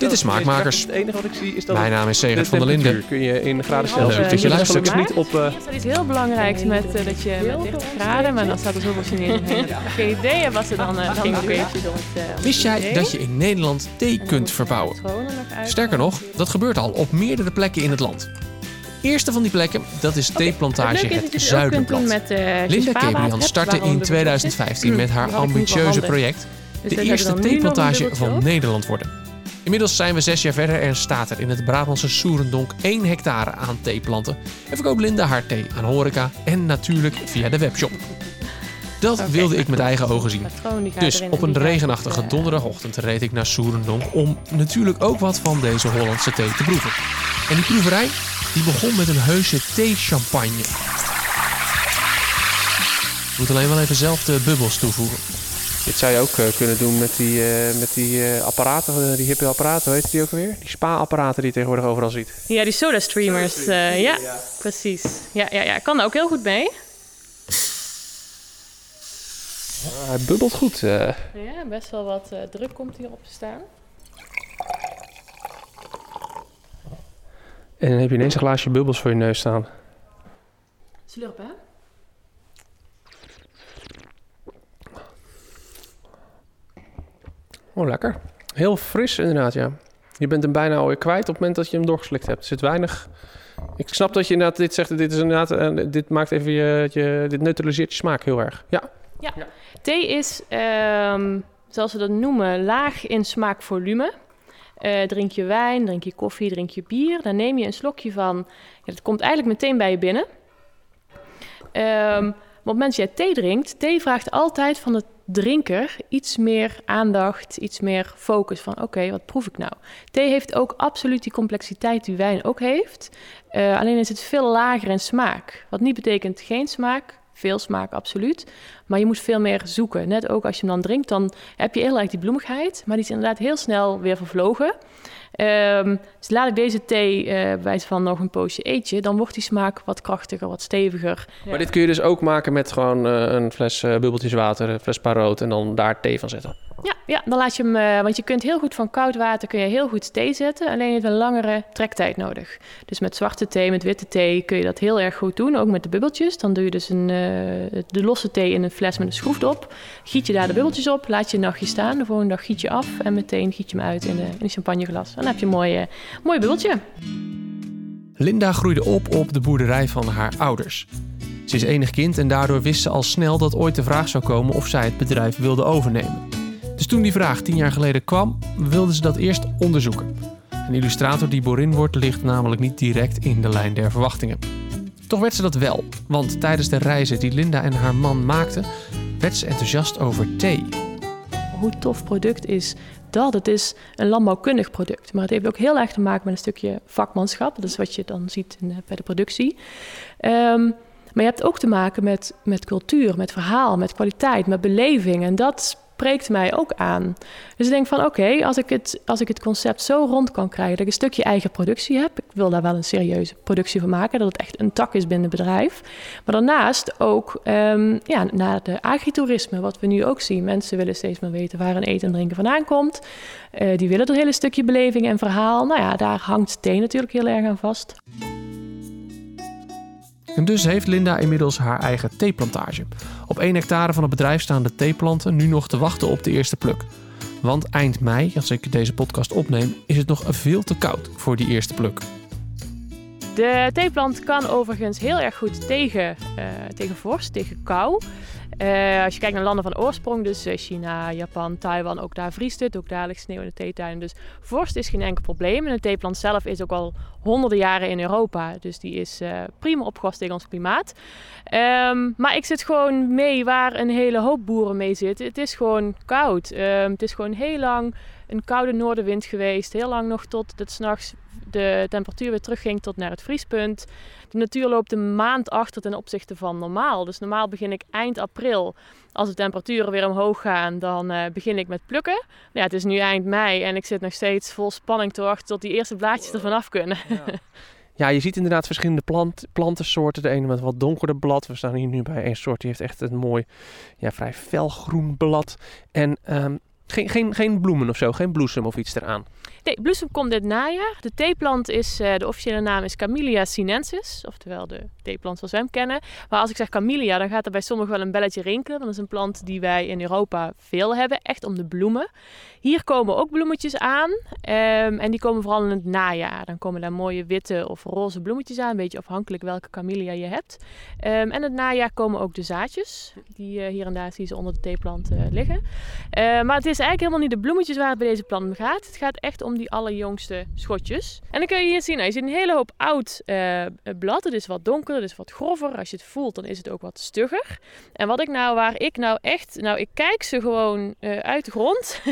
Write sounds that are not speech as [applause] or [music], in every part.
Dit is Smaakmakers. Het enige wat ik zie is dat Mijn naam is Segert van der Linden. kun je in graden leuk dat je Dus luistert. gelukkig niet op... eh, Hier staat iets heel belangrijks met eh, dat je met 30 graden, maar dan staat er zoveel Chinezen. Geen idee wat ze dan uh, Wist jij dat je in Nederland thee kunt verbouwen? Sterker nog, dat gebeurt al op meerdere plekken in het land. Eerste van die plekken, dat is theeplantage is Het het Zuiderblad. met eh, Linda Kebrian startte in de 2015 met haar ambitieuze project Dus de eerste theeplantage van. Nederland worden. Inmiddels zijn we zes jaar verder en staat er in het Brabantse Soerendonk 1 hectare aan theeplanten. En verkoopt Linda haar thee aan horeca en natuurlijk via de webshop. Dat wilde ik met eigen ogen zien. Dus op en een regenachtige eh, donderdagochtend reed ik naar Soerendonk om natuurlijk ook wat van deze Hollandse thee te proeven. En die proeverij die begon met een heuse thee-champagne. Ik moet alleen wel even zelf de bubbels toevoegen. Dit zou je ook eh, kunnen doen met die, eh, met die eh, apparaten, die hippe apparaten, hoe heet die ook alweer? Die spa-apparaten die je tegenwoordig overal ziet. Ja, die soda streamers. eh, ja, precies. Ja, ja, ja, kan er ook heel goed mee. Hij bubbelt goed. eh. Ja, best wel wat eh, druk komt hierop te staan. En dan heb je ineens een glaasje bubbels voor je neus staan. Slurp, hè? Oh, lekker. Heel fris inderdaad, ja. Je bent hem bijna alweer kwijt op het moment dat je hem doorgeslikt hebt. Er zit weinig... Ik snap dat je inderdaad dit zegt. Dit is inderdaad... eh, dit maakt even je, je... Dit neutraliseert je smaak heel erg. Ja. Thee is, ehm, zoals we dat noemen, laag in smaakvolume. Eh drink je wijn, drink je koffie, drink je bier. Dan neem je een slokje van. Ja, dat komt eigenlijk meteen bij je binnen. Ehm, maar op het moment dat jij thee drinkt, thee vraagt altijd van de drinker iets meer aandacht, iets meer focus van oké, wat proef ik nou? Thee heeft ook absoluut die complexiteit die wijn ook heeft. Eh, alleen is het veel lager in smaak. Wat niet betekent geen smaak, veel smaak absoluut. Maar je moet veel meer zoeken. Net ook als je hem dan drinkt, dan heb je heel erg die bloemigheid. Maar die is inderdaad heel snel weer vervlogen. Ehm, dus laat ik deze thee eh bij wijze van nog een poosje eetje, dan wordt die smaak wat krachtiger, wat steviger. Maar dit kun je dus ook maken met gewoon eh, een fles eh, bubbeltjes water, een fles paroot en dan daar thee van zetten. Ja, ja, dan laat je hem, want je kunt heel goed van koud water kun je heel goed thee zetten, alleen heeft een langere trektijd nodig. Dus met zwarte thee, met witte thee kun je dat heel erg goed doen, ook met de bubbeltjes. Dan doe je dus een, de losse thee in een fles met een schroef op, giet je daar de bubbeltjes op, laat je een nachtje staan, de volgende dag giet je af en meteen giet je hem uit in, de, in een champagneglas. En heb je een mooi, mooi bubbeltje. Linda groeide op op de boerderij van haar ouders. Ze is enig kind en daardoor wist ze al snel dat ooit de vraag zou komen of zij het bedrijf wilde overnemen. Dus toen die vraag tien jaar geleden kwam, wilde ze dat eerst onderzoeken. Een illustrator die boerin wordt ligt namelijk niet direct in de lijn der verwachtingen. Toch werd ze dat wel, want tijdens de reizen die Linda en haar man maakten, werd ze enthousiast over thee. hoe tof product is dat. Het is een landbouwkundig product, maar het heeft ook heel erg te maken met een stukje vakmanschap. Dat is wat je dan ziet in, de- bij de productie. Ehm, maar je hebt ook te maken met, met cultuur, met verhaal, met kwaliteit, met beleving. En dat spreekt mij ook aan. Dus ik denk van oké, als ik het als ik het concept zo rond kan krijgen dat ik een stukje eigen productie heb. Ik wil daar wel een serieuze productie van maken, dat het echt een tak is binnen het bedrijf. Maar daarnaast ook ehm, ja, naar de agritourisme, wat we nu ook zien. Mensen willen steeds meer weten waar hun eten en drinken vandaan komt. Eh, die willen dat hele stukje beleving en verhaal. Nou ja, daar hangt thee natuurlijk heel erg aan vast. En dus heeft Linda inmiddels haar eigen theeplantage. Op 1 hectare van het bedrijf staan de theeplanten nu nog te wachten op de eerste pluk. Want eind mei, als ik deze podcast opneem, is het nog veel te koud voor die eerste pluk. De theeplant kan overigens heel erg goed tegen, eh, tegen vorst, tegen kou. Eh, als je kijkt naar landen van oorsprong, dus eh, China, Japan, Taiwan, ook daar vriest het. Ook daar ligt sneeuw in de theetuinen. Dus vorst is geen enkel probleem. En de theeplant zelf is ook al honderden jaren in Europa. Dus die is eh, prima opgewassen tegen ons klimaat. Ehm, maar ik zit gewoon mee waar een hele hoop boeren mee zitten. Het is gewoon koud. Ehm, het is gewoon heel lang een koude noordenwind geweest. Heel lang nog tot het s'nachts de temperatuur weer terugging tot naar het vriespunt. De natuur loopt een maand achter ten opzichte van normaal. Dus normaal begin ik eind april. Als de temperaturen weer omhoog gaan, dan eh, begin ik met plukken. Ja, het is nu eind mei en ik zit nog steeds vol spanning te wachten tot die eerste blaadjes er vanaf kunnen. [laughs] Ja, je ziet inderdaad verschillende plant, plantensoorten. De ene met wat donkerder blad. We staan hier nu bij een soort die heeft echt een mooi, ja, vrij felgroen blad. En ehm, Geen, geen, geen bloemen of zo, geen bloesem of iets eraan. Nee, bloesem komt dit najaar. De theeplant is, uh, de officiële naam is Camellia sinensis, oftewel de theeplant zoals wij hem kennen. Maar als ik zeg Camellia, dan gaat er bij sommigen wel een belletje rinkelen. Dat is een plant die wij in Europa veel hebben, echt om de bloemen. Hier komen ook bloemetjes aan um, en die komen vooral in het najaar. Dan komen daar mooie witte of roze bloemetjes aan, een beetje afhankelijk welke Camellia je hebt. Um, en het najaar komen ook de zaadjes, die uh, hier en daar zie je onder de theeplant uh, liggen. Uh, maar het is eigenlijk helemaal niet de bloemetjes waar het bij deze plant om gaat. Het gaat echt om die allerjongste schotjes. En dan kun je hier zien, nou, je ziet een hele hoop oud uh, blad. Het is wat donkerder, het is wat grover. Als je het voelt, dan is het ook wat stugger. En wat ik nou, waar ik nou echt, nou ik kijk ze gewoon uh, uit de grond.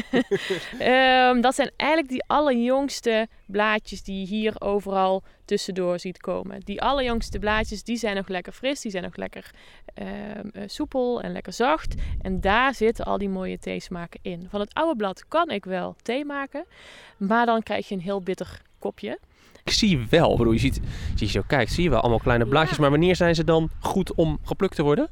um, [laughs] dat zijn eigenlijk die allerjongste blaadjes die je hier overal tussendoor ziet komen. Die allerjongste blaadjes, die zijn nog lekker fris, die zijn nog lekker uh, soepel en lekker zacht. En daar zitten al die mooie theesmaken in. Van het oude blad kan ik wel thee maken, maar dan krijg je een heel bitter kopje. Ik zie wel, bedoel, je ziet, je zo kijkt, zie je wel allemaal kleine blaadjes. Ja. Maar wanneer zijn ze dan goed om geplukt te worden?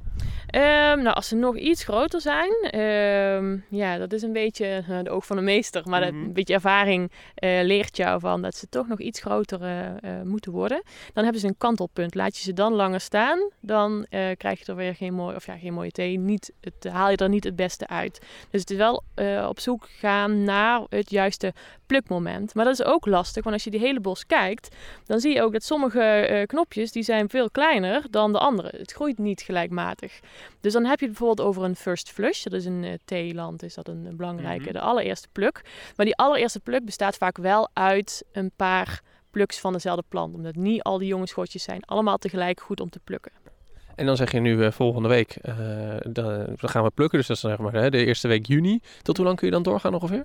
Um, nou, als ze nog iets groter zijn, um, ja, dat is een beetje uh, de oog van de meester. Maar mm -hmm. dat, een beetje ervaring uh, leert jou van dat ze toch nog iets groter uh, moeten worden. Dan hebben ze een kantelpunt. Laat je ze dan langer staan, dan krijg je er weer geen, mooi, of ja, geen mooie thee. Niet, het, haal je er niet het beste uit. Dus het is wel op zoek gaan naar het juiste plukmoment. Maar dat is ook lastig, want als je die hele bos kijkt, dan zie je ook dat sommige knopjes die zijn veel kleiner dan de andere. Het groeit niet gelijkmatig. Dus dan heb je het bijvoorbeeld over een first flush. Dat is in uh, theeland is dat een belangrijke, mm -hmm. de allereerste pluk. Maar die allereerste pluk bestaat vaak wel uit een paar pluks van dezelfde plant. Omdat niet al die jonge schotjes zijn allemaal tegelijk goed om te plukken. En dan zeg je nu uh, volgende week, uh, dan, dan, gaan we plukken. Dus dat is zeg maar hè, de eerste week juni. Tot hoe lang kun je dan doorgaan ongeveer?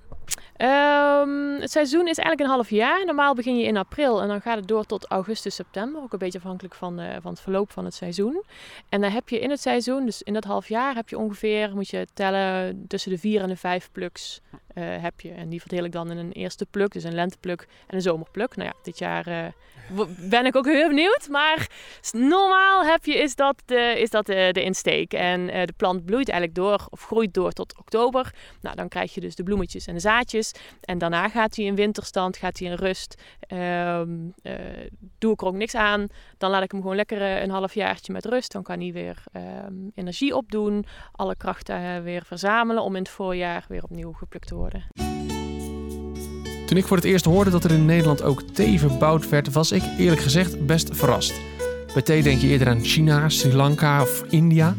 Um, het seizoen is eigenlijk een half jaar. Normaal begin je in april en dan gaat het door tot augustus, september. Ook een beetje afhankelijk van, uh, van het verloop van het seizoen. En dan heb je in het seizoen, dus in dat half jaar, heb je ongeveer, moet je tellen, tussen de vier en de vijf pluks heb je. En die verdeel ik dan in een eerste pluk, dus een lentepluk en een zomerpluk. Nou ja, dit jaar ben ik ook heel benieuwd. Maar normaal heb je, is dat de, is dat de, insteek. En uh, de plant bloeit eigenlijk door of groeit door tot oktober. Nou, dan krijg je dus de bloemetjes en de zaadjes. En daarna gaat hij in winterstand, gaat hij in rust. Um, uh, doe ik er ook niks aan. Dan laat ik hem gewoon lekker uh, een halfjaartje met rust. Dan kan hij weer um, energie opdoen. Alle krachten weer verzamelen om in het voorjaar weer opnieuw geplukt te worden. Toen ik voor het eerst hoorde dat er in Nederland ook thee verbouwd werd, was ik eerlijk gezegd best verrast. Bij thee denk je eerder aan China, Sri Lanka of India.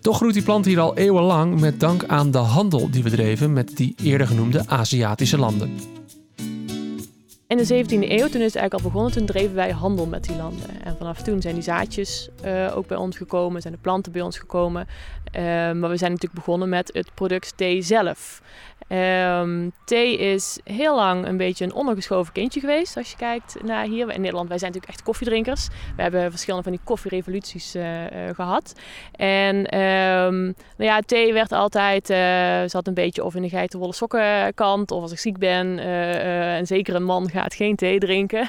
Toch groeit die plant hier al eeuwenlang met dank aan de handel die we dreven met die eerder genoemde Aziatische landen. In de 17e eeuw, toen is het eigenlijk al begonnen, toen dreven wij handel met die landen. En vanaf toen zijn die zaadjes uh, ook bij ons gekomen, zijn de planten bij ons gekomen. Uh, maar we zijn natuurlijk begonnen met het product thee zelf. Um, thee is heel lang een beetje een ondergeschoven kindje geweest als je kijkt naar hier. In Nederland, wij zijn natuurlijk echt koffiedrinkers. We hebben verschillende van die koffierevoluties uh, uh, gehad. En um, nou ja, thee werd altijd, uh, zat een beetje of in de geitenwolle sokken kant. Of als ik ziek ben, en zeker een man gaat geen thee drinken.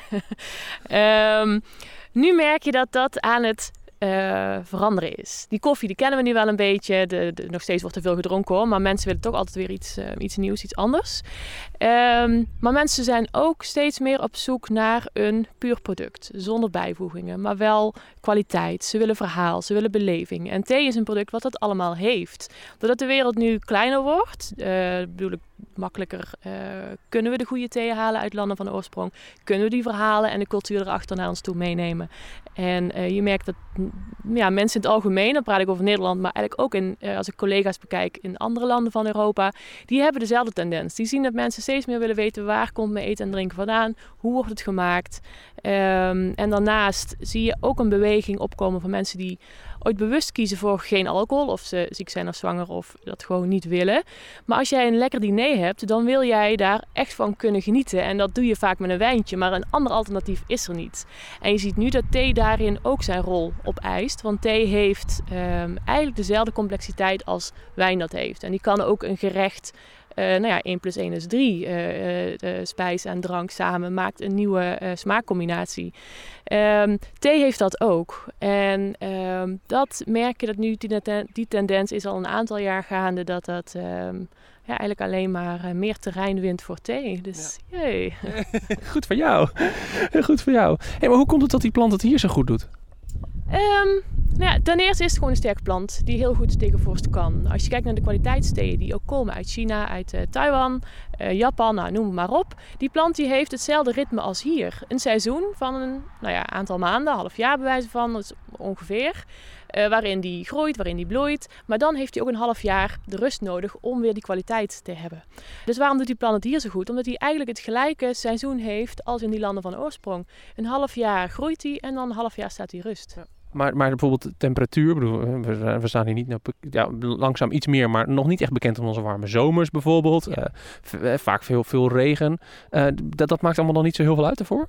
um, [laughs] nu merk je dat dat aan het uh, veranderen is. Die koffie, die kennen we nu wel een beetje. De, nog steeds wordt er veel gedronken hoor. Maar mensen willen toch altijd weer iets, uh, iets nieuws, iets anders. Um, maar mensen zijn ook steeds meer op zoek naar een puur product. Zonder bijvoegingen, maar wel kwaliteit. Ze willen verhaal, ze willen beleving. En thee is een product wat dat allemaal heeft. Doordat de wereld nu kleiner wordt, uh, bedoel ik makkelijker uh, kunnen we de goede thee halen uit landen van oorsprong. Kunnen we die verhalen en de cultuur erachter naar ons toe meenemen. En uh, je merkt dat ja, mensen in het algemeen, dan praat ik over Nederland, maar eigenlijk ook in, uh, als ik collega's bekijk in andere landen van Europa, die hebben dezelfde tendens. Die zien dat mensen steeds meer willen weten waar komt mijn eten en drinken vandaan, hoe wordt het gemaakt. Um, en daarnaast zie je ook een beweging opkomen van mensen die ooit bewust kiezen voor geen alcohol, of ze ziek zijn of zwanger of dat gewoon niet willen. Maar als jij een lekker diner hebt, dan wil jij daar echt van kunnen genieten. En dat doe je vaak met een wijntje, maar een ander alternatief is er niet. En je ziet nu dat thee daarin ook zijn rol opeist. Want thee heeft um, eigenlijk dezelfde complexiteit als wijn dat heeft. En die kan ook een gerecht Uh, nou ja, 1 plus 1 is 3. Uh, spijs en drank samen maakt een nieuwe smaakcombinatie. Um, thee heeft dat ook. En um, dat merk je dat nu, die, die, tendens is al een aantal jaar gaande, dat dat um, ja, eigenlijk alleen maar meer terrein wint voor thee. Dus ja. jee. [laughs] goed voor jou. [laughs] goed voor jou. Hey, maar hoe komt het dat die plant het hier zo goed doet? Um, nou ja, ten eerste is het gewoon een sterke plant die heel goed tegen vorst kan. Als je kijkt naar de kwaliteitsthee die ook komen uit China, uit uh, Taiwan, uh, Japan, nou, noem maar op. Die plant die heeft hetzelfde ritme als hier. Een seizoen van een nou ja, aantal maanden, half jaar bewijzen van, dat is ongeveer. Uh, waarin die groeit, waarin die bloeit. Maar dan heeft hij ook een half jaar de rust nodig om weer die kwaliteit te hebben. Dus waarom doet die plant het hier zo goed? Omdat hij eigenlijk het gelijke seizoen heeft als in die landen van oorsprong. Een half jaar groeit hij en dan een half jaar staat hij rust. Ja. Maar, maar bijvoorbeeld de temperatuur, bedoel, we, we staan hier niet, nou, ja, langzaam iets meer, maar nog niet echt bekend om onze warme zomers bijvoorbeeld. Ja. Uh, vaak veel, veel regen. Uh, dat, dat maakt allemaal dan niet zo heel veel uit ervoor?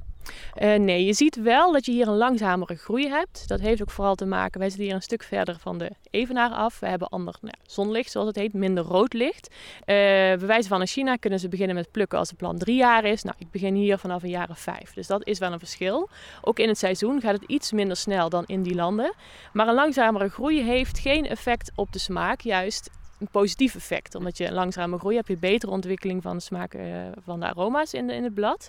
Uh, nee, je ziet wel dat je hier een langzamere groei hebt. Dat heeft ook vooral te maken, wij zitten hier een stuk verder van de evenaar af. We hebben ander nou, zonlicht, zoals het heet, minder rood licht. Uh, bij van in China kunnen ze beginnen met plukken als de plant drie jaar is. Nou, ik begin hier vanaf een jaar of vijf. Dus dat is wel een verschil. Ook in het seizoen gaat het iets minder snel dan in die landen. Maar een langzamere groei heeft geen effect op de smaak. Juist een positief effect. Omdat je langzame groei hebt, je betere ontwikkeling van de smaak uh, van de aroma's in, de, in het blad.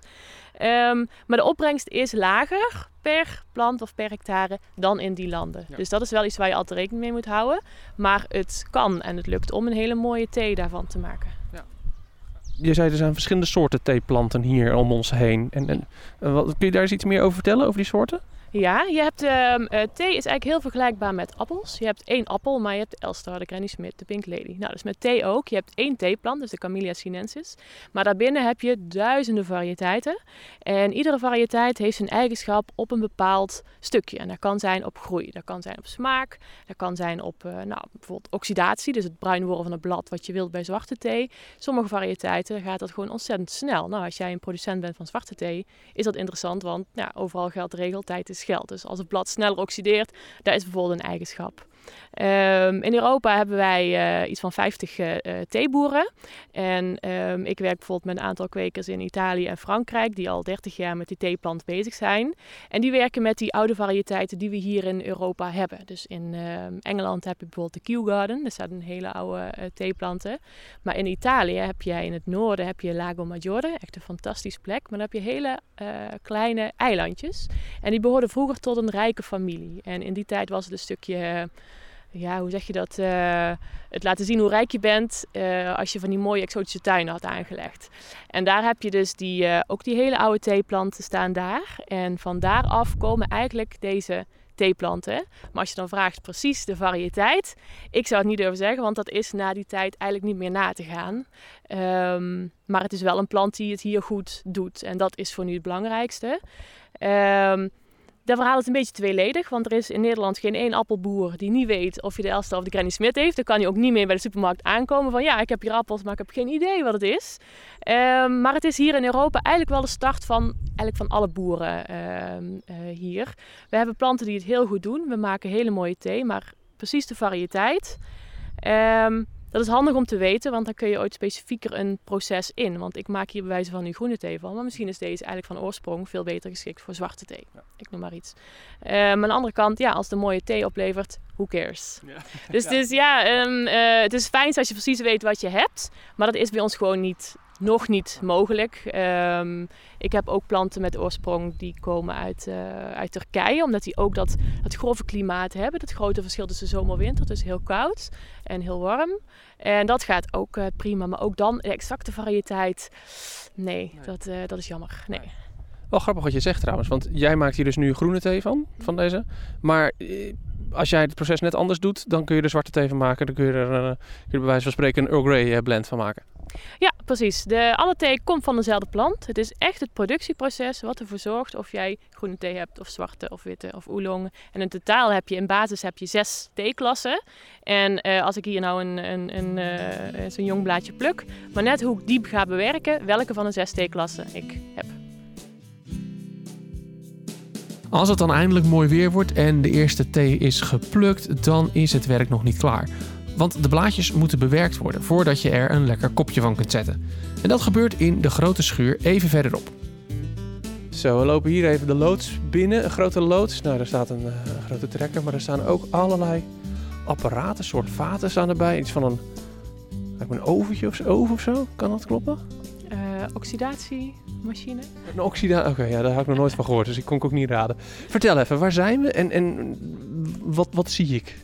Um, maar de opbrengst is lager per plant of per hectare dan in die landen. Dus dat is wel iets waar je altijd rekening mee moet houden. Maar het kan en het lukt om een hele mooie thee daarvan te maken. Ja. Je zei er zijn verschillende soorten theeplanten hier om ons heen. En, en, wat, kun je daar eens iets meer over vertellen, over die soorten? Ja, je hebt, uh, thee is eigenlijk heel vergelijkbaar met appels. Je hebt één appel, maar je hebt de Elstar, de Granny Smith, de Pink Lady. Nou, dus met thee ook. Je hebt één theeplant, dus de Camellia sinensis. Maar daarbinnen heb je duizenden variëteiten. En iedere variëteit heeft zijn eigenschap op een bepaald stukje. En dat kan zijn op groei, dat kan zijn op smaak, dat kan zijn op uh, nou, bijvoorbeeld oxidatie, dus het bruin worden van het blad wat je wilt bij zwarte thee. Sommige variëteiten gaat dat gewoon ontzettend snel. Nou, als jij een producent bent van zwarte thee, is dat interessant, want ja, overal geldt de regel, tijd is geld. Dus als het blad sneller oxideert, daar is bijvoorbeeld een eigenschap. Um, in Europa hebben wij uh, iets van 50 uh, eh, theeboeren. En um, ik werk bijvoorbeeld met een aantal kwekers in Italië en Frankrijk, die al 30 jaar met die theeplant bezig zijn. En die werken met die oude variëteiten die we hier in Europa hebben. Dus in uh, Engeland heb je bijvoorbeeld de Kew Garden, dat zijn hele oude theeplanten. Maar in Italië heb je in het noorden heb je Lago Maggiore, echt een fantastische plek. Maar dan heb je hele kleine eilandjes. En die behoorden vroeger tot een rijke familie. En in die tijd was het een stukje ja, hoe zeg je dat? Uh, het laten zien hoe rijk je bent uh, als je van die mooie exotische tuinen had aangelegd. En daar heb je dus die, uh, ook die hele oude theeplanten staan daar. En van daaraf komen eigenlijk deze theeplanten. Maar als je dan vraagt precies de variëteit, ik zou het niet durven zeggen, want dat is na die tijd eigenlijk niet meer na te gaan. Um, maar het is wel een plant die het hier goed doet. En dat is voor nu het belangrijkste. Um, dat verhaal is een beetje tweeledig, want er is in Nederland geen één appelboer die niet weet of je de Elster of de Granny Smith heeft. Dan kan je ook niet meer bij de supermarkt aankomen van ja, ik heb hier appels, maar ik heb geen idee wat het is. Um, maar het is hier in Europa eigenlijk wel de start van, eigenlijk van alle boeren um, uh, hier. We hebben planten die het heel goed doen. We maken hele mooie thee, maar precies de variëteit. Um, dat is handig om te weten, want dan kun je ooit specifieker een proces in. Want ik maak hier bij wijze van nu groene thee van, maar misschien is deze eigenlijk van oorsprong veel beter geschikt voor zwarte thee. Ik noem maar iets. Maar aan de andere kant, ja, als de mooie thee oplevert, who cares? Ja. Dus, [laughs] ja. dus ja, um, uh, het is fijn als je precies weet wat je hebt, maar dat is bij ons gewoon niet nog niet mogelijk. Um, ik heb ook planten met oorsprong die komen uit, uh, uit Turkije, omdat die ook dat, dat grove klimaat hebben. Dat grote verschil tussen zomer en winter, dus heel koud en heel warm. En dat gaat ook uh, prima, maar ook dan de exacte variëteit, nee, nee. Dat, uh, dat is jammer. Nee. Wel grappig wat je zegt trouwens, want jij maakt hier dus nu groene thee van, van deze. Maar als jij het proces net anders doet, dan kun je er zwarte thee van maken. Dan kun je er, kun je bij wijze van spreken een Earl Grey blend van maken. Ja, precies. De, alle thee komt van dezelfde plant. Het is echt het productieproces wat ervoor zorgt of jij groene thee hebt of zwarte of witte of oolong. En in totaal heb je in basis heb je zes theeklassen. En uh, als ik hier nou een, een, een, uh, zo'n jong blaadje pluk, maar net hoe ik diep ga bewerken, welke van de zes theeklassen ik heb. Als het dan eindelijk mooi weer wordt en de eerste thee is geplukt, dan is het werk nog niet klaar. Want de blaadjes moeten bewerkt worden voordat je er een lekker kopje van kunt zetten. En dat gebeurt in de grote schuur even verderop. Zo, we lopen hier even de loods binnen. Een grote loods. Nou, daar staat een eh, grote trekker, maar er staan ook allerlei apparaten, soort vaten staan erbij. Iets van een, een oventje of zo, oven of zo. Kan dat kloppen? Eh, oxidatiemachine. Een oxida. Oké, ja, daar heb ik nog nooit van gehoord, dus ik kon ik ook niet raden. Vertel even, waar zijn we en, en wat, wat zie ik?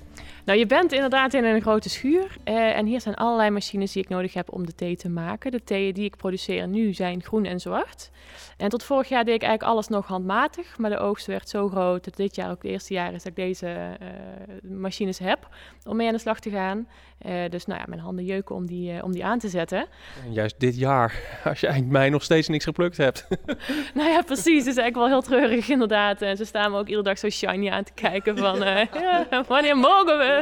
Nou, je bent inderdaad in een grote schuur. eh, en hier zijn allerlei machines die ik nodig heb om de thee te maken. De theeën die ik produceer nu zijn groen en zwart. En tot vorig jaar deed ik eigenlijk alles nog handmatig. Maar de oogst werd zo groot dat dit jaar ook het eerste jaar is dat ik deze eh, machines heb om mee aan de slag te gaan. Eh, dus nou ja, mijn handen jeuken om die, om die aan te zetten. En juist dit jaar, [laughs] als je eind mei nog steeds niks geplukt hebt. [laughs] Nou ja, precies. Het is eigenlijk wel heel treurig inderdaad. En ze staan me ook iedere dag zo shiny aan te kijken van... [laughs] ja, wanneer mogen we?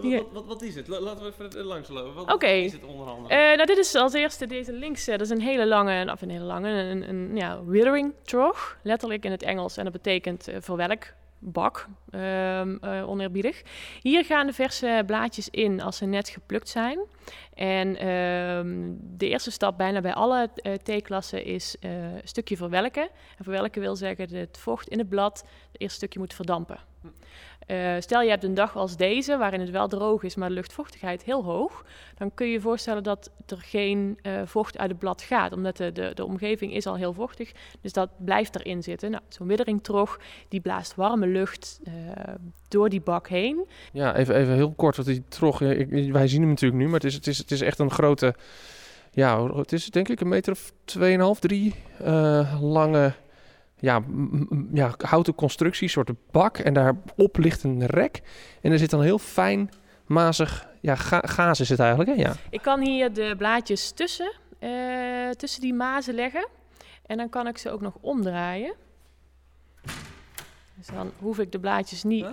Hier. Wat, wat, is het? Laten we even langslopen. Wat, Oké. wat is het onder andere? Eh, nou, dit is als eerste deze linkse. Dat is een hele lange, of een hele lange, een, een ja, withering trog. Letterlijk in het Engels. En dat betekent uh, verwelk, bak, um, uh, oneerbiedig. Hier gaan de verse blaadjes in als ze net geplukt zijn. En um, de eerste stap bijna bij alle uh, theeklassen is uh, een stukje verwelken. En verwelken wil zeggen dat het vocht in het blad het eerste stukje moet verdampen. Uh, stel je hebt een dag als deze, waarin het wel droog is, maar de luchtvochtigheid heel hoog, dan kun je je voorstellen dat er geen vocht uit het blad gaat, omdat de, de, de, omgeving is al heel vochtig, dus dat blijft erin zitten. Nou, Zo'n widderingtrog, die blaast warme lucht door die bak heen. Ja, even, even heel kort, want die trog, wij zien hem natuurlijk nu, maar het is, het is, het echt een grote, ja, het is denk ik een meter of 2,5, 3 lange ja, ja, houten constructie, soort bak. En daarop ligt een rek. En er zit dan heel fijn, mazig, ja, ga gaas is het eigenlijk, hè? Ja. Ik kan hier de blaadjes tussen, uh, tussen die mazen leggen. En dan kan ik ze ook nog omdraaien. Dus dan hoef ik de blaadjes niet ah.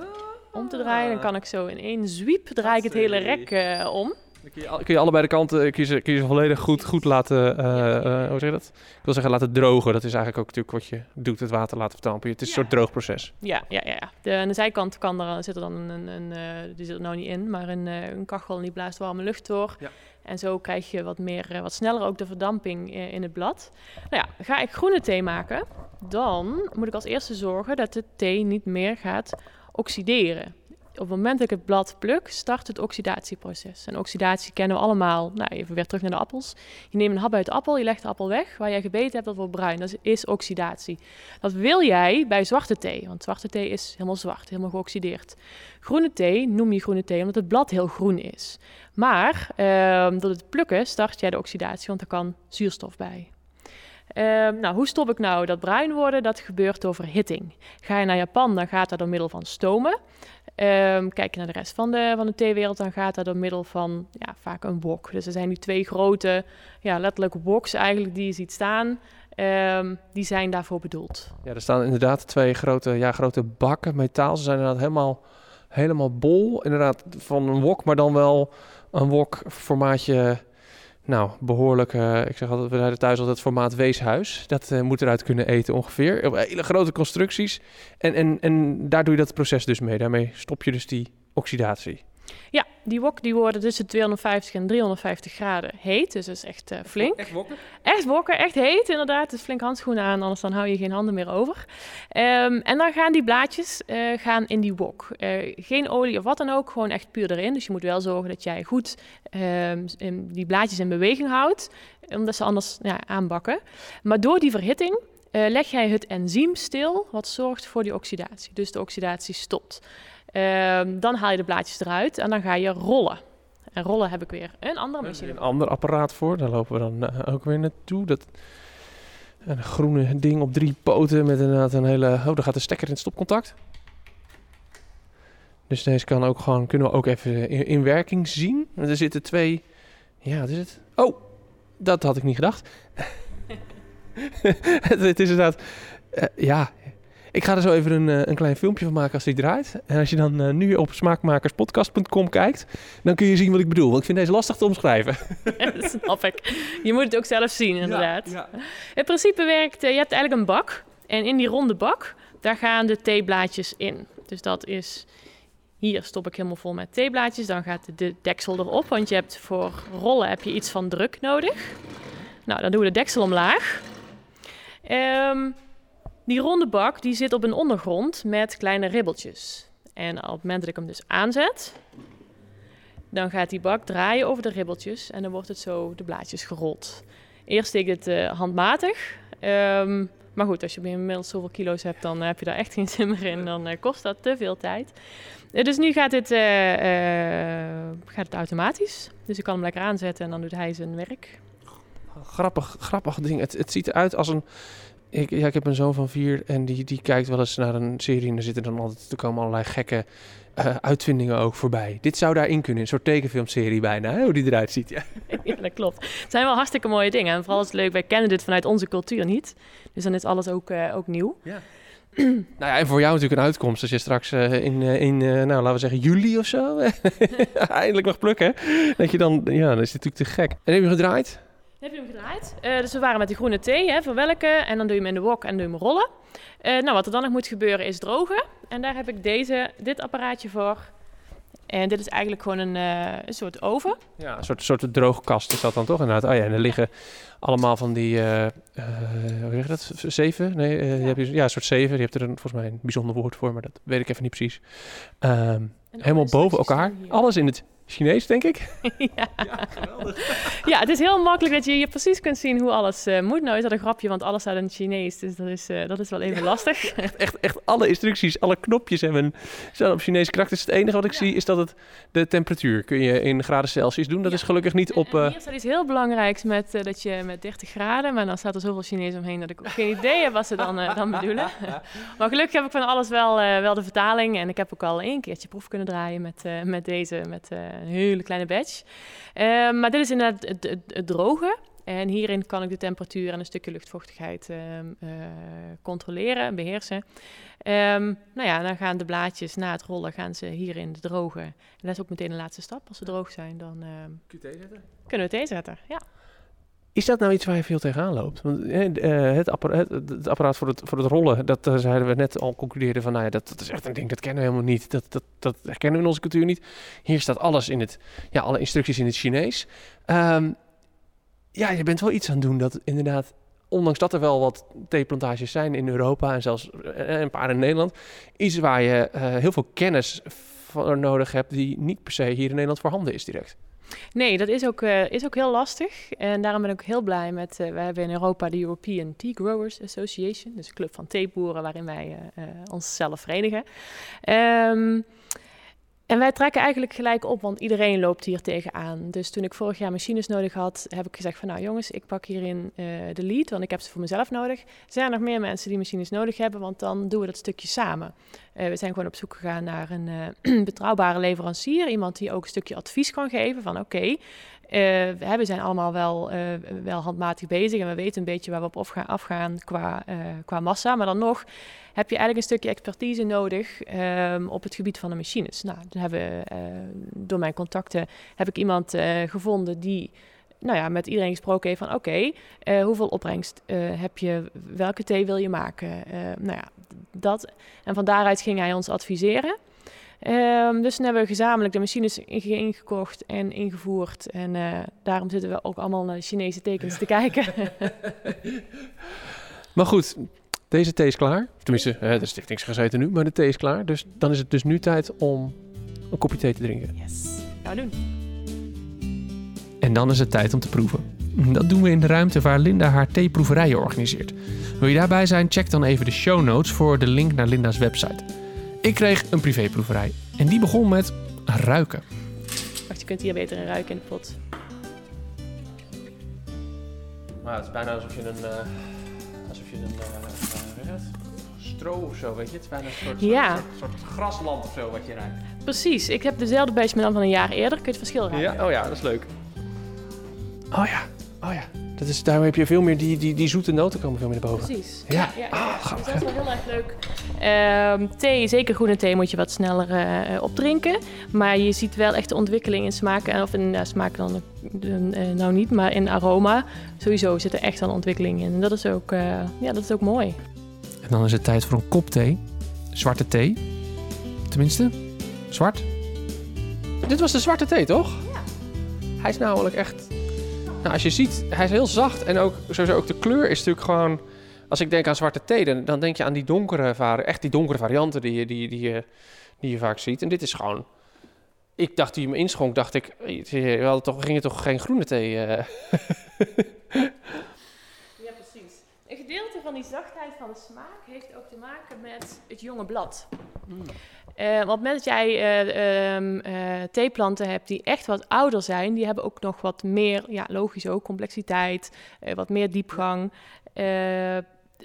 om te draaien. Dan kan ik zo in één zwiep draai ik het hele rek uh, om. Dan kun je, kun je allebei de kanten kun je kun je ze volledig goed, goed laten, uh, uh, hoe zeg je dat? Ik wil zeggen laten drogen. Dat is eigenlijk ook natuurlijk wat je doet, het water laten verdampen. Het is ja. een soort droogproces. Ja, ja, ja. De, aan de zijkant kan er, zit er dan een, een, een uh, die zit er nou niet in, maar een, een kachel en die blaast warme lucht door. Ja. En zo krijg je wat meer, wat sneller ook de verdamping in het blad. Nou ja, ga ik groene thee maken, dan moet ik als eerste zorgen dat de thee niet meer gaat oxideren op het moment dat ik het blad pluk, start het oxidatieproces. En oxidatie kennen we allemaal. Nou, even weer terug naar de appels. Je neemt een hap uit de appel, je legt de appel weg. Waar jij gebeten hebt, dat wordt bruin. Dat is oxidatie. Dat wil jij bij zwarte thee, want zwarte thee is helemaal zwart, helemaal geoxideerd. Groene thee noem je groene thee omdat het blad heel groen is. Maar uh, door het plukken start jij de oxidatie, want er kan zuurstof bij. Uh, nou, hoe stop ik nou dat bruin worden? Dat gebeurt door verhitting. Ga je naar Japan, dan gaat dat door middel van stomen. Um, kijk naar de rest van de, van de theewereld, dan gaat dat door middel van ja, vaak een wok. Dus er zijn nu twee grote, ja, letterlijk woks eigenlijk die je ziet staan. Um, die zijn daarvoor bedoeld. Ja, er staan inderdaad twee grote, ja, grote bakken metaal. Ze zijn inderdaad helemaal, helemaal bol. Inderdaad van een wok, maar dan wel een wok formaatje nou, behoorlijk, uh, ik zeg altijd, we zeiden thuis altijd formaat weeshuis. Dat uh, moet eruit kunnen eten ongeveer. Hele grote constructies. En, en, en daar doe je dat proces dus mee. Daarmee stop je dus die oxidatie. Ja, die wok die worden tussen 250 en 350 graden heet. Dus dat is echt uh, flink. Echt wokken? Echt wokken, echt heet inderdaad. Dus flink handschoenen aan, anders dan hou je geen handen meer over. Um, en dan gaan die blaadjes uh, gaan in die wok. Uh, geen olie of wat dan ook, gewoon echt puur erin. Dus je moet wel zorgen dat jij goed um, die blaadjes in beweging houdt. Omdat ze anders ja, aanbakken. Maar door die verhitting leg jij het enzym stil, wat zorgt voor die oxidatie. Dus de oxidatie stopt. Um, dan haal je de blaadjes eruit en dan ga je rollen. En rollen heb ik weer een andere machine. Een ander apparaat voor, daar lopen we dan uh, ook weer naartoe. Dat, een groene ding op drie poten met inderdaad een hele... Oh, daar gaat de stekker in het stopcontact. Dus deze kan ook gewoon, kunnen we ook even in, in werking zien. Er zitten twee... Ja, wat is het? Oh, dat had ik niet gedacht. [laughs] het, is inderdaad... Uh, ja, ik ga er zo even een, uh, een klein filmpje van maken als die draait. En als je dan uh, nu op smaakmakerspodcast.com kijkt, dan kun je zien wat ik bedoel. Want ik vind deze lastig te omschrijven. Ja, [laughs] dat snap ik. Je moet het ook zelf zien, inderdaad. Ja, ja. In principe werkt, uh, je hebt eigenlijk een bak. En in die ronde bak, daar gaan de theeblaadjes in. Dus dat is Hier stop ik helemaal vol met theeblaadjes. Dan gaat de deksel erop, want je hebt voor rollen heb je iets van druk nodig. Nou, dan doen we de deksel omlaag. Ehm, die ronde bak die zit op een ondergrond met kleine ribbeltjes. En op het moment dat ik hem dus aanzet, dan gaat die bak draaien over de ribbeltjes en dan wordt het zo de blaadjes gerold. Eerst steek ik het uh, handmatig. Ehm, maar goed, als je inmiddels zoveel kilo's hebt, dan heb je daar echt geen [laughs] zin meer in. Dan uh, kost dat te veel tijd. Uh, dus nu gaat het, gaat het automatisch. Dus ik kan hem lekker aanzetten en dan doet hij zijn werk. Grappig, grappig ding. Het, het ziet eruit als een ik, ja, ik heb een zoon van vier en die, die kijkt wel eens naar een serie en er zitten dan altijd, er komen allerlei gekke uh, uitvindingen ook voorbij. Dit zou daarin kunnen, een soort tekenfilmserie bijna, hè, hoe die eruit ziet. Ja. [laughs] ja, dat klopt. Het zijn wel hartstikke mooie dingen en vooral is het leuk, wij kennen dit vanuit onze cultuur niet. Dus dan is alles ook, uh, ook nieuw. Ja. [clears throat] nou ja, en voor jou natuurlijk een uitkomst als je straks uh, in, in nou laten we zeggen juli of zo, [laughs] eindelijk mag plukken. Dat je dan, ja, dat is natuurlijk te gek. En heb je gedraaid? Heb je hem gedraaid. Uh, dus we waren met die groene thee, hè, verwelken. En dan doe je hem in de wok en doe je hem rollen. Uh, nou, wat er dan nog moet gebeuren is drogen. En daar heb ik deze, dit apparaatje voor. En dit is eigenlijk gewoon een, uh, een soort oven. Ja, een soort, soort droogkast is dat dan toch inderdaad. Oh ja, en er liggen allemaal van die, hoe zeg je dat, zeven? Nee, ja. Je, ja, een soort zeven. Je hebt er een, volgens mij een bijzonder woord voor, maar dat weet ik even niet precies. Um, helemaal boven elkaar. Alles in het Chinees, denk ik. [laughs] ja. ja, geweldig. ja, het is heel makkelijk dat je hier precies kunt zien hoe alles uh, moet. Nou is dat een grapje, want alles staat in het Chinees. Dus dat is, uh, dat is wel even lastig. [laughs] echt, echt, echt alle instructies, alle knopjes hebben zijn op Chinese karakters. Het enige wat ik zie is dat het de temperatuur kun je in graden Celsius doen. Dat is gelukkig niet op... Uh... hier staat iets heel belangrijks met dat je met 30 graden... maar dan staat er zoveel Chinees omheen dat ik ook geen idee heb wat ze dan, dan bedoelen. [laughs] maar gelukkig heb ik van alles wel, wel de vertaling. En ik heb ook al één keertje proef kunnen draaien met, met deze... Met, een hele kleine badge. Uh, maar dit is inderdaad het, het, het, droge. En hierin kan ik de temperatuur en een stukje luchtvochtigheid uh, uh, controleren en beheersen. Um, nou ja, dan gaan de blaadjes na het rollen gaan ze hierin drogen. En dat is ook meteen de laatste stap. Als ze droog zijn, dan zetten? kunnen we thee zetten. Ja. Is dat nou iets waar je veel tegenaan loopt? Want, uh, het, apparaat, het, apparaat voor het, voor het rollen, dat uh, zeiden we net al concludeerden van, nou ja, dat, dat, is echt een ding, dat kennen we helemaal niet. Dat, dat, dat herkennen we in onze cultuur niet. Hier staat alles in het, ja, alle instructies in het Chinees. Um, ja, je bent wel iets aan het doen dat inderdaad, ondanks dat er wel wat theeplantages zijn in Europa en zelfs uh, een paar in Nederland, iets waar je heel veel kennis voor nodig hebt die niet per se hier in Nederland voorhanden is direct. Nee, dat is ook, uh, is ook heel lastig. En daarom ben ik ook heel blij met... Uh, we hebben in Europa de European Tea Growers Association. Dus een club van theeboeren waarin wij uh, onszelf verenigen. Um, en wij trekken eigenlijk gelijk op, want iedereen loopt hier tegenaan. Dus toen ik vorig jaar machines nodig had, heb ik gezegd van nou jongens, ik pak hierin uh, de lead, want ik heb ze voor mezelf nodig. Zijn er nog meer mensen die machines nodig hebben, want dan doen we dat stukje samen. Uh, we zijn gewoon op zoek gegaan naar een uh, [clears throat] betrouwbare leverancier, iemand die ook een stukje advies kan geven van oké, uh, we zijn allemaal wel, uh, wel handmatig bezig en we weten een beetje waar we op afgaan qua, uh, qua massa. Maar dan nog heb je eigenlijk een stukje expertise nodig um, op het gebied van de machines. Nou, dan hebben, door mijn contacten heb ik iemand gevonden die nou ja, met iedereen gesproken heeft van oké, hoeveel opbrengst heb je, welke thee wil je maken? nou ja, dat. En van daaruit ging hij ons adviseren. Um, dus toen hebben we gezamenlijk de machines ingekocht en ingevoerd. En uh, daarom zitten we ook allemaal naar de Chinese tekens te kijken. [laughs] maar goed, deze thee is klaar. Tenminste, uh, er is niks gezeten nu, maar de thee is klaar. Dus dan is het dus nu tijd om een kopje thee te drinken. Yes, gaan we doen. En dan is het tijd om te proeven. Dat doen we in de ruimte waar Linda haar theeproeverijen organiseert. Wil je daarbij zijn, check dan even de show notes voor de link naar Linda's website. Ik kreeg een privéproeverij. En die begon met ruiken. Wacht, je kunt hier beter in ruiken in de pot. Maar het is bijna alsof je een... Uh, alsof je een... Uh, uh, stro of zo, weet je? Het is bijna een soort, ja. soort, soort, soort, grasland of zo wat je ruikt. Precies. Ik heb dezelfde beestje met dan van een jaar eerder. Kun je het verschil ruiken? Ja? Oh ja, dat is leuk. Oh ja. Oh ja. Dat is, daarom heb je veel meer die, die, die zoete noten komen veel meer naar boven. Precies. Ja, ja, ja, Ah, dus dat is wel heel erg leuk. Um, thee, zeker groene thee, moet je wat sneller uh, opdrinken. Maar je ziet wel echt de ontwikkeling in smaken. Of in uh, smaak dan uh, nou niet, maar in aroma. Sowieso zit er echt een ontwikkeling in. En dat is ook, ja, dat is ook mooi. En dan is het tijd voor een kop thee. Zwarte thee. Tenminste, Zwart? Dit was de zwarte thee, toch? Ja. Hij is namelijk echt... Nou, als je ziet, hij is heel zacht. En ook, sowieso ook de kleur is natuurlijk gewoon... Als ik denk aan zwarte thee, dan, denk je aan die donkere, echt die donkere varianten die je, die, die, je, die je vaak ziet. En dit is gewoon... Ik dacht, je me inschonk, dacht ik... eh, We, hadden toch, gingen toch geen groene thee... eh. Een [laughs] gedeelte van die zachtheid van de smaak heeft ook te maken met het jonge blad. Eh, want op het moment dat jij eh, ehm, eh, theeplanten hebt die echt wat ouder zijn, die hebben ook nog wat meer, ja, logisch ook, complexiteit, wat meer diepgang.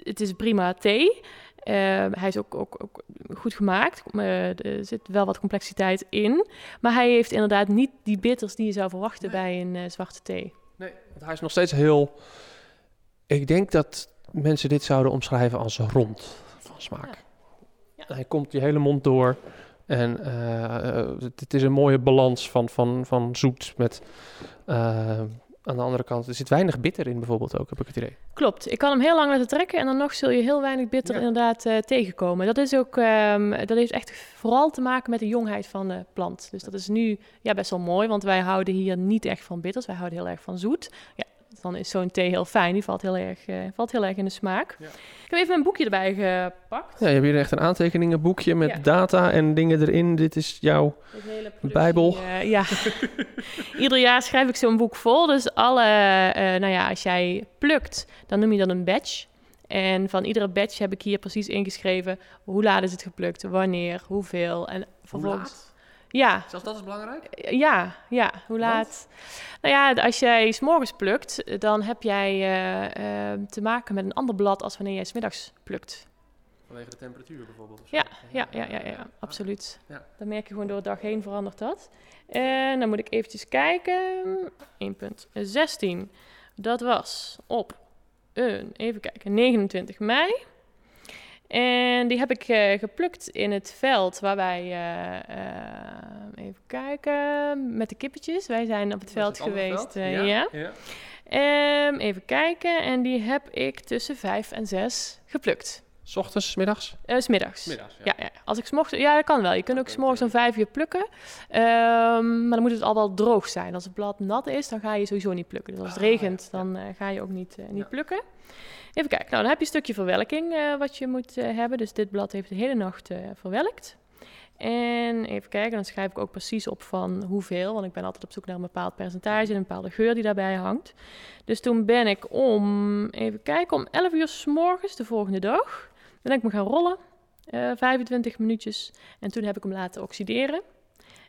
Het is prima thee. Hij is ook, ook, ook goed gemaakt. Er zit wel wat complexiteit in. Maar hij heeft inderdaad niet die bitters die je zou verwachten bij een zwarte thee. Nee, want hij is nog steeds heel... Ik denk dat mensen dit zouden omschrijven als rond van smaak. Ja. Hij komt die hele mond door. En eh, het, het is een mooie balans van, van, van zoet met... eh, aan de andere kant, er zit weinig bitter in bijvoorbeeld ook, heb ik het idee. Klopt. Ik kan hem heel lang laten trekken en dan nog zul je heel weinig bitter Ja. inderdaad eh, tegenkomen. Dat is ook, ehm, dat heeft echt vooral te maken met de jongheid van de plant. Dus dat is nu ja, best wel mooi, want wij houden hier niet echt van bitters. Wij houden heel erg van zoet. Ja, dan is zo'n thee heel fijn. Die valt heel erg, eh, valt heel erg in de smaak. Ja. Ik heb even een boekje erbij gepakt. Ja, je hebt hier echt een aantekeningenboekje met Ja. data en dingen erin. Dit is jouw... Hele Bijbel. eh, ja. [laughs] Ieder jaar schrijf ik zo'n boek vol. Dus alle, eh, nou ja, als jij plukt, dan noem je dat een batch. En van iedere batch heb ik hier precies ingeschreven hoe laat is het geplukt, wanneer, hoeveel. En vervolgens. Ja, Zelfs dat is belangrijk? ja, ja, hoe laat? Nou ja, als jij s'morgens plukt, dan heb jij eh, eh, te maken met een ander blad als wanneer jij smiddags plukt. Vanwege de temperatuur bijvoorbeeld? ja, ja, ja, ja, absoluut. Ja. Dan merk je gewoon door de dag heen verandert dat. En dan moet ik eventjes kijken. 1.16. Dat was op een, even kijken, 29 mei. En die heb ik eh, geplukt in het veld waar wij, eh, eh, even kijken, met de kippetjes. Wij zijn op het veld geweest. ja. ja. Ehm, even kijken. En die heb ik tussen 5 en 6 geplukt. S ochtends, middags? Eh, 's middags. Middags, Ja, ja. Als ik 's ja, dat kan wel. Je kunt ook 's morgens om vijf uur plukken. Ehm, maar dan moet het al wel droog zijn. Als het blad nat is, dan ga je sowieso niet plukken. Dus als het Ah, regent, ja. dan eh, ga je ook niet, eh, niet plukken. Even kijken. Nou, dan heb je een stukje verwelking wat je moet hebben. Dus dit blad heeft de hele nacht verwelkt. En even kijken, dan schrijf ik ook precies op van hoeveel. Want ik ben altijd op zoek naar een bepaald percentage en een bepaalde geur die daarbij hangt. Dus toen ben ik om, even kijken, om 11 uur s morgens de volgende dag. Ben ik me gaan rollen. eh 25 minuutjes. En toen heb ik hem laten oxideren.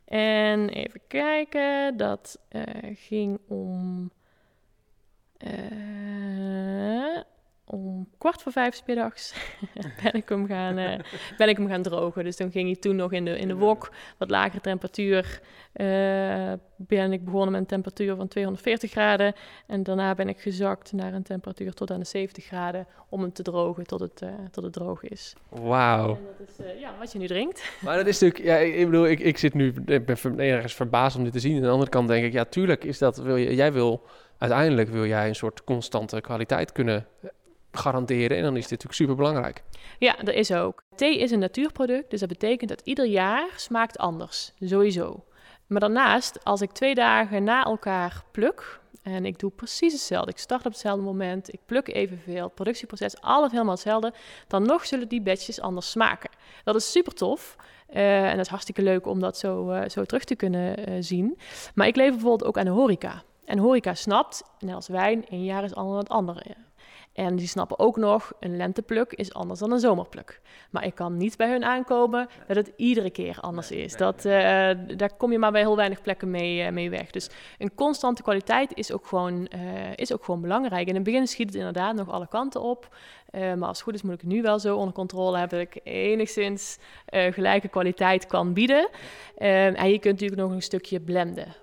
En even kijken, dat eh, ging om, eh, om kwart voor vijf 's middags [laughs] ben, ik hem gaan, eh, ben ik hem gaan drogen. Dus dan ging hij toen nog in de, in de wok, wat lagere temperatuur. eh, ben ik begonnen met een temperatuur van 240 graden. En daarna ben ik gezakt naar een temperatuur tot aan de 70 graden om hem te drogen tot het, eh, tot het droog is. Wauw. En dat is ja, wat je nu drinkt. [laughs] Maar dat is natuurlijk, ja, ik bedoel, ik, ik zit nu, ik ben ergens verbaasd om dit te zien. Aan de andere kant denk ik, ja, tuurlijk is dat, wil je, jij wil, uiteindelijk wil jij een soort constante kwaliteit kunnen garanderen. En dan is dit natuurlijk super belangrijk. Ja, dat is ook. Thee is een natuurproduct, dus dat betekent dat ieder jaar smaakt anders. Sowieso. Maar daarnaast, als ik twee dagen na elkaar pluk, en ik doe precies hetzelfde, ik start op hetzelfde moment, ik pluk evenveel, productieproces, alles helemaal hetzelfde, dan nog zullen die batches anders smaken. Dat is super tof. eh, en dat is hartstikke leuk om dat zo, eh, zo terug te kunnen eh, zien. Maar ik leef bijvoorbeeld ook aan de horeca. En horeca snapt, net als wijn, een jaar is dan het andere. En die snappen ook nog, een lentepluk is anders dan een zomerpluk. Maar ik kan niet bij hun aankomen dat het iedere keer anders is. Dat, eh, daar kom je maar bij heel weinig plekken mee, eh, mee weg. Dus een constante kwaliteit is ook, gewoon, eh, is ook gewoon belangrijk. In het begin schiet het inderdaad nog alle kanten op. Maar als het goed is moet ik het nu wel zo onder controle hebben... dat ik enigszins gelijke kwaliteit kan bieden. Eh, en je kunt natuurlijk nog een stukje blenden.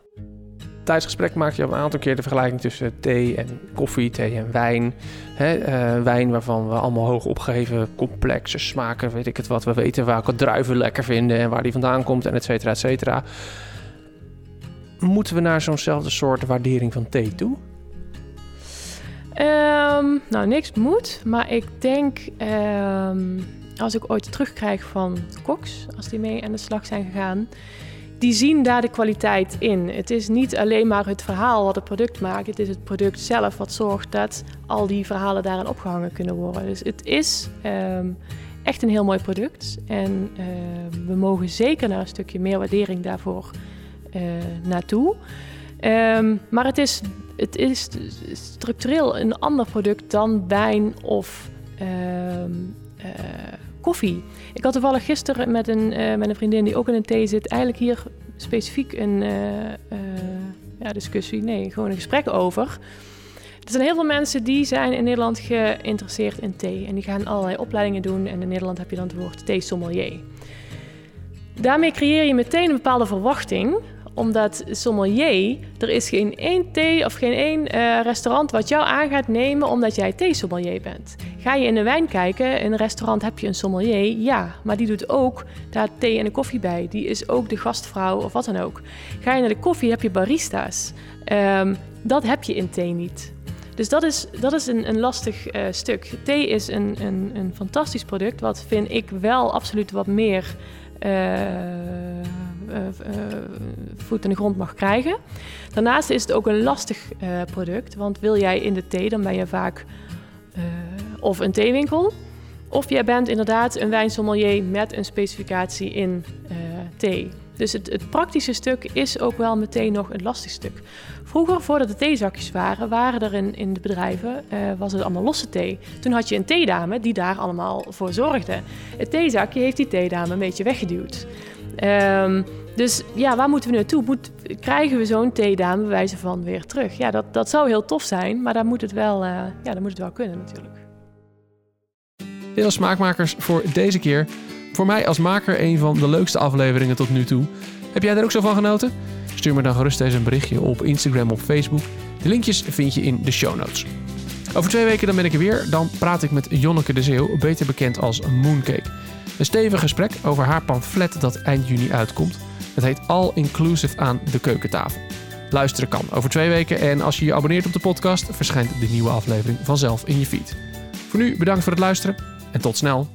Tijdens het gesprek maak je al een aantal keer de vergelijking tussen thee en koffie, thee en wijn. Eh, wijn waarvan we allemaal hoog opgeheven, complexe smaken, weet ik het wat. We weten welke druiven lekker vinden en waar die vandaan komt en et cetera, et cetera. Moeten we naar zo'nzelfde soort waardering van thee toe? Ehm, nou, niks moet, maar ik denk, ehm, als ik ooit terugkrijg van Cox, als die mee aan de slag zijn gegaan, die zien daar de kwaliteit in. Het is niet alleen maar het verhaal wat het product maakt, het is het product zelf wat zorgt dat al die verhalen daarin opgehangen kunnen worden. Dus het is ehm, echt een heel mooi product en ehm, we mogen zeker naar een stukje meer waardering daarvoor uh, naartoe. Um, maar het is, het is structureel een ander product dan wijn of uh, koffie. Ik had toevallig gisteren met een, uh, met een vriendin die ook in een thee zit, eigenlijk hier specifiek een uh, ja, discussie, nee, gewoon een gesprek over. Er zijn heel veel mensen die zijn in Nederland geïnteresseerd in thee. En die gaan allerlei opleidingen doen. En in Nederland heb je dan het woord thee sommelier. Daarmee creëer je meteen een bepaalde verwachting omdat sommelier, er is geen één thee of geen één uh, restaurant wat jou aan gaat nemen omdat jij thee-sommelier bent. Ga je in de wijn kijken, in een restaurant heb je een sommelier, ja, maar die doet ook daar thee en een koffie bij. Die is ook de gastvrouw of wat dan ook. Ga je naar de koffie, heb je barista's. Um, dat heb je in thee niet. Dus dat is, dat is een, een lastig uh, stuk. Thee is een, een, een fantastisch product, wat vind ik wel absoluut wat meer uh, voet in de grond mag krijgen. Daarnaast is het ook een lastig product, want wil jij in de thee, dan ben je vaak of een theewinkel. Of jij bent inderdaad een wijnsommelier met een specificatie in thee. Dus het, het, praktische stuk is ook wel meteen nog een lastig stuk. Vroeger, voordat de theezakjes waren, waren er in, in de bedrijven, was het allemaal losse thee. Toen had je een theedame die daar allemaal voor zorgde. Het theezakje heeft die theedame een beetje weggeduwd. Um, dus ja, waar moeten we naartoe? Moet, krijgen we zo'n theedame bij wijze van weer terug? Ja, dat, dat zou heel tof zijn, maar daar moet het wel, uh, ja, daar moet het wel kunnen natuurlijk. Veel smaakmakers voor deze keer. Voor mij als maker een van de leukste afleveringen tot nu toe. Heb jij er ook zo van genoten? Stuur me dan gerust eens een berichtje op Instagram of Facebook. De linkjes vind je in de show notes. Over twee weken dan ben ik er weer. Dan praat ik met Jonneke de Zeeuw, beter bekend als Mooncake. Een stevig gesprek over haar pamflet dat eind juni uitkomt. Het heet All Inclusive aan de keukentafel. Luisteren kan over twee weken en als je je abonneert op de podcast, verschijnt de nieuwe aflevering vanzelf in je feed. Voor nu bedankt voor het luisteren en tot snel.